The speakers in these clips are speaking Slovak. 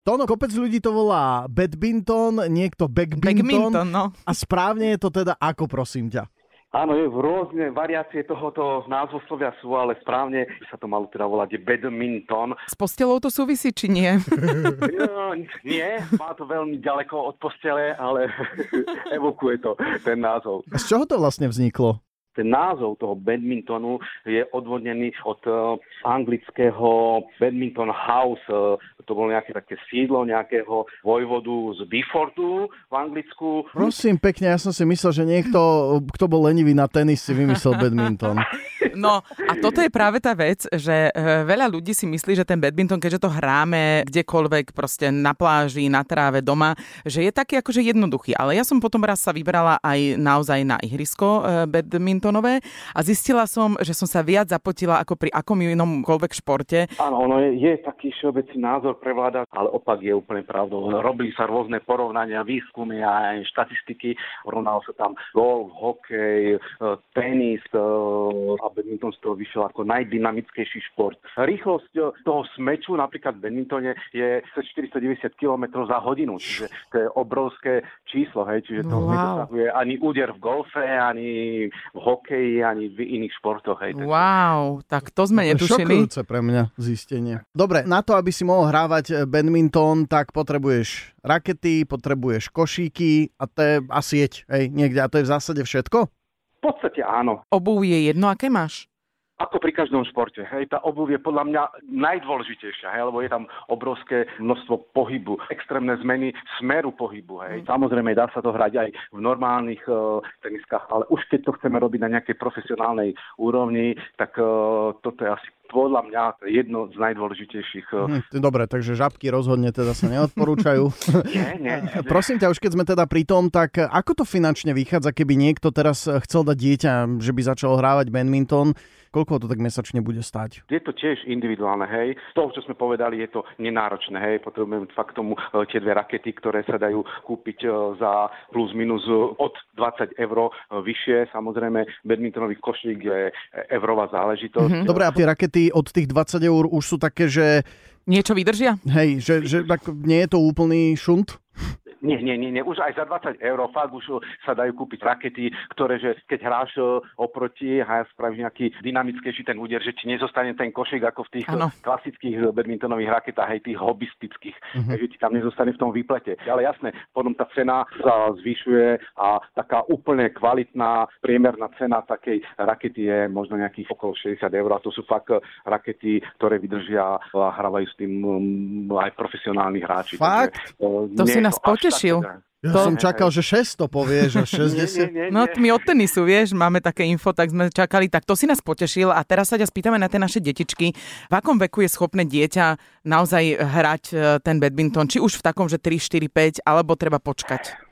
Tono, kopec ľudí to volá badminton, niekto backbinton. Backminton, no. A správne je to teda ako, prosím ťa? Áno, je rôzne variácie tohoto názvoslovia sú, ale správne by sa to malo teda volať badminton. S postelou to súvisí, či nie? No, nie, má to veľmi ďaleko od postele, ale evokuje to ten názov. A z čoho to vlastne vzniklo? Ten názov toho badmintonu je odvodnený od uh, anglického badminton house. To bolo nejaké také sídlo nejakého vojvodu z Bifordu v Anglicku. Prosím pekne, ja som si myslel, že niekto, kto bol lenivý na tenis, si vymyslel badminton. No a toto je práve tá vec, že e, veľa ľudí si myslí, že ten badminton, keďže to hráme kdekoľvek, proste na pláži, na tráve, doma, že je taký akože jednoduchý. Ale ja som potom raz sa vybrala aj naozaj na ihrisko e, badmintonové a zistila som, že som sa viac zapotila ako pri akom inomkoľvek športe. Áno, ono je, je taký všeobecný názor prevláda, ale opak je úplne pravdou. Robili sa rôzne porovnania, výskumy a aj štatistiky. Rovnalo sa tam golf, hokej, e, tenis e, a badminton z toho vyšiel ako najdynamickejší šport. Rýchlosť e, toho smeču napríklad v badmintone je 490 km za hodinu, čiže to je obrovské číslo, hej, čiže to Wow. nedosahuje ani úder v golfe, ani v hokeji, ani v iných športoch. Hej. Wow, tak to sme netušili. Šokujúce pre mňa zistenie. Dobre, na to, aby si mohol hrávať eh, badminton, tak potrebuješ rakety, potrebuješ košíky a to je a sieť, hej, niekde. A to je v zásade všetko? V podstate áno. Obuv je jedno, aké máš? Ako pri každom športe. Hej, tá obuv je podľa mňa najdôležitejšia, hej, lebo je tam obrovské množstvo pohybu, extrémne zmeny smeru pohybu. Hej. Samozrejme, dá sa to hrať aj v normálnych uh, teniskách, ale už keď to chceme robiť na nejakej profesionálnej úrovni, tak uh, toto je asi podľa mňa jedno z najdôležitejších. Uh, Hm, dobre, takže žabky rozhodne teda sa neodporúčajú. nie, nie. Prosím ťa, už keď sme teda pri tom, tak ako to finančne vychádza, keby niekto teraz eh, chcel dať dieťa, že by začal hrávať badminton, koľko to tak mesačne bude stať? Je to tiež individuálne, hej. Z toho, čo sme povedali, je to nenáročné, hej. Potrebujeme fakt tomu e, tie dve rakety, ktoré sa dajú kúpiť za plus minus od 20 eur vyššie. Samozrejme, badmintonový košík je eurová záležitosť. Mhm. Dobre, a tie rakety od tých 20 eur už sú také, že Niečo vydržia? hej, že, že tak nie je to úplný šunt? Nie, nie, nie, nie. Už aj za 20 eur fakt už sa dajú kúpiť rakety, ktoré, že keď hráš e, oproti a spravíš nejaký dynamickejší ten úder, že ti nezostane ten košík ako v tých Áno. e, klasických badmintonových raketách, hej, tých hobistických, uh-huh. že ti tam nezostane v tom výplete. Ale jasné, potom tá cena sa zvyšuje a taká úplne kvalitná priemerná cena takej rakety je možno nejakých okolo 60 eur a to sú fakt rakety, ktoré vydržia a hrávajú s tým um, aj profesionálni hráči. Fakt? Takže, To si nás až teda- Ja To- som čakal, že 600 povieš a 60. Nie, nie, nie, No my od tenisu, vieš, máme také info, tak sme čakali, tak to si nás potešil a teraz sa ťa spýtame na tie naše detičky. V akom veku je schopné dieťa naozaj hrať e, ten badminton? Či už v takom, že 3, 4, 5, alebo treba počkať?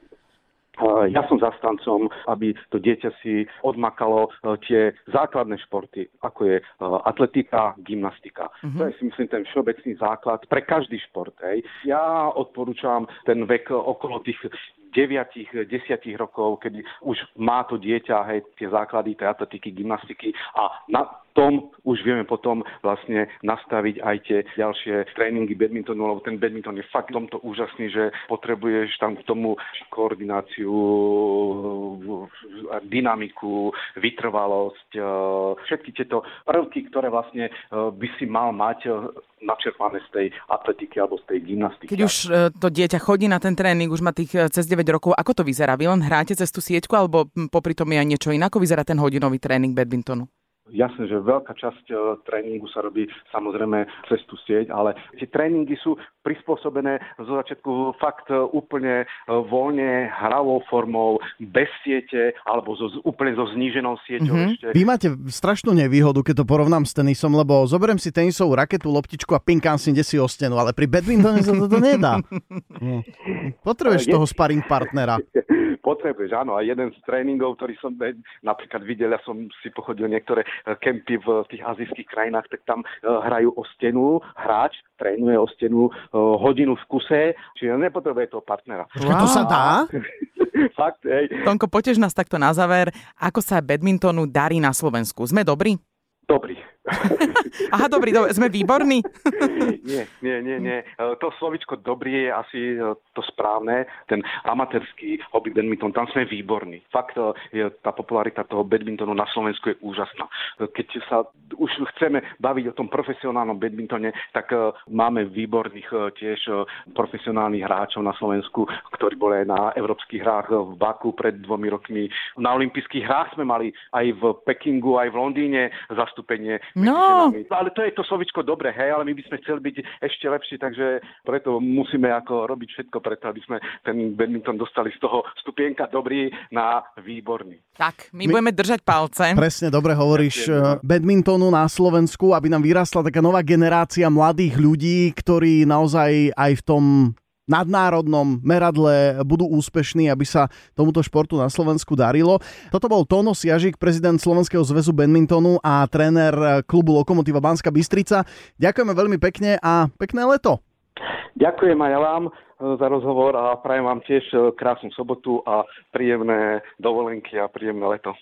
Ja som zastancom, aby to dieťa si odmakalo uh, tie základné športy, ako je uh, atletika, gymnastika. To je si myslím ten všeobecný základ pre každý šport. Hej. Ja odporúčam ten vek okolo tých 9, 10 rokov, kedy už má to dieťa hej, tie základy tej atletiky, gymnastiky a na tom už vieme potom vlastne nastaviť aj tie ďalšie tréningy badmintonu, lebo ten badminton je fakt tomto úžasný, že potrebuješ tam k tomu koordináciu, dynamiku, vytrvalosť, e, všetky tieto prvky, ktoré vlastne e, by si mal mať e, načerpané z tej atletiky alebo z tej gymnastiky. Keď už e, to dieťa chodí na ten tréning, už má tých e, cez 9 rokov, ako to vyzerá? Vy len hráte cez tú sieťku, alebo popri tom je aj niečo iné? Ako vyzerá ten hodinový tréning badmintonu? Jasné, že veľká časť e, tréningu sa robí samozrejme cez tú sieť, ale tie tréningy sú prispôsobené zo začiatku fakt e, úplne e, voľne, hravou formou, bez siete alebo zo, úplne so zníženou sieťou Mhm. ešte. Vy máte strašnú nevýhodu, keď to porovnám s tenisom, lebo zoberiem si tenisovú raketu, loptičku a pinkám si kde si o stenu, ale pri badmintone sa toto nedá. No. Potrebuješ Je- toho sparring partnera. Potrebuješ, áno. A jeden z tréningov, ktorý som eh, napríklad videl, ja som si pochodil niektoré eh, kempy v tých azijských krajinách, tak tam eh, hrajú o stenu, hráč trénuje o stenu hodinu v kuse, čiže nepotrebuje toho partnera. Wow. To sa dá? Fakt, hej. Tonko, potež nás takto na záver. Ako sa badmintonu darí na Slovensku? Sme dobrí? Dobrý. Aha, dobrý, dobrý, sme výborní? nie, nie, nie, nie. E, to slovičko dobrý je asi e, to správne. Ten amatérský hobby badminton, tam sme výborní. Fakt e, je, tá popularita toho badmintonu na Slovensku je úžasná. Keď sa už chceme baviť o tom profesionálnom badmintone, tak máme výborných tiež profesionálnych hráčov na Slovensku, ktorí boli aj na európskych hrách v Baku pred dvomi rokmi. Na olympijských hrách sme mali aj v Pekingu, aj v Londýne zastúpenie. No. Ale to je to slovičko dobre, hej, ale my by sme chceli byť ešte lepší, takže preto musíme ako robiť všetko preto, aby sme ten badminton dostali z toho stupienka dobrý na výborný. Tak, my, my budeme držať palce. Presne, dobre hovoríš. Ďakujem. Badmintonu na Slovensku, aby nám vyrastla taká nová generácia mladých ľudí, ktorí naozaj aj v tom nadnárodnom meradle budú úspešní, aby sa tomuto športu na Slovensku darilo. Toto bol Tono Siažik, prezident Slovenského zväzu badmintonu a tréner klubu Lokomotiva Banska Bystrica. Ďakujeme veľmi pekne a pekné leto. Ďakujem aj vám e, za rozhovor a prajem vám tiež e, krásnu sobotu a príjemné dovolenky a príjemné leto.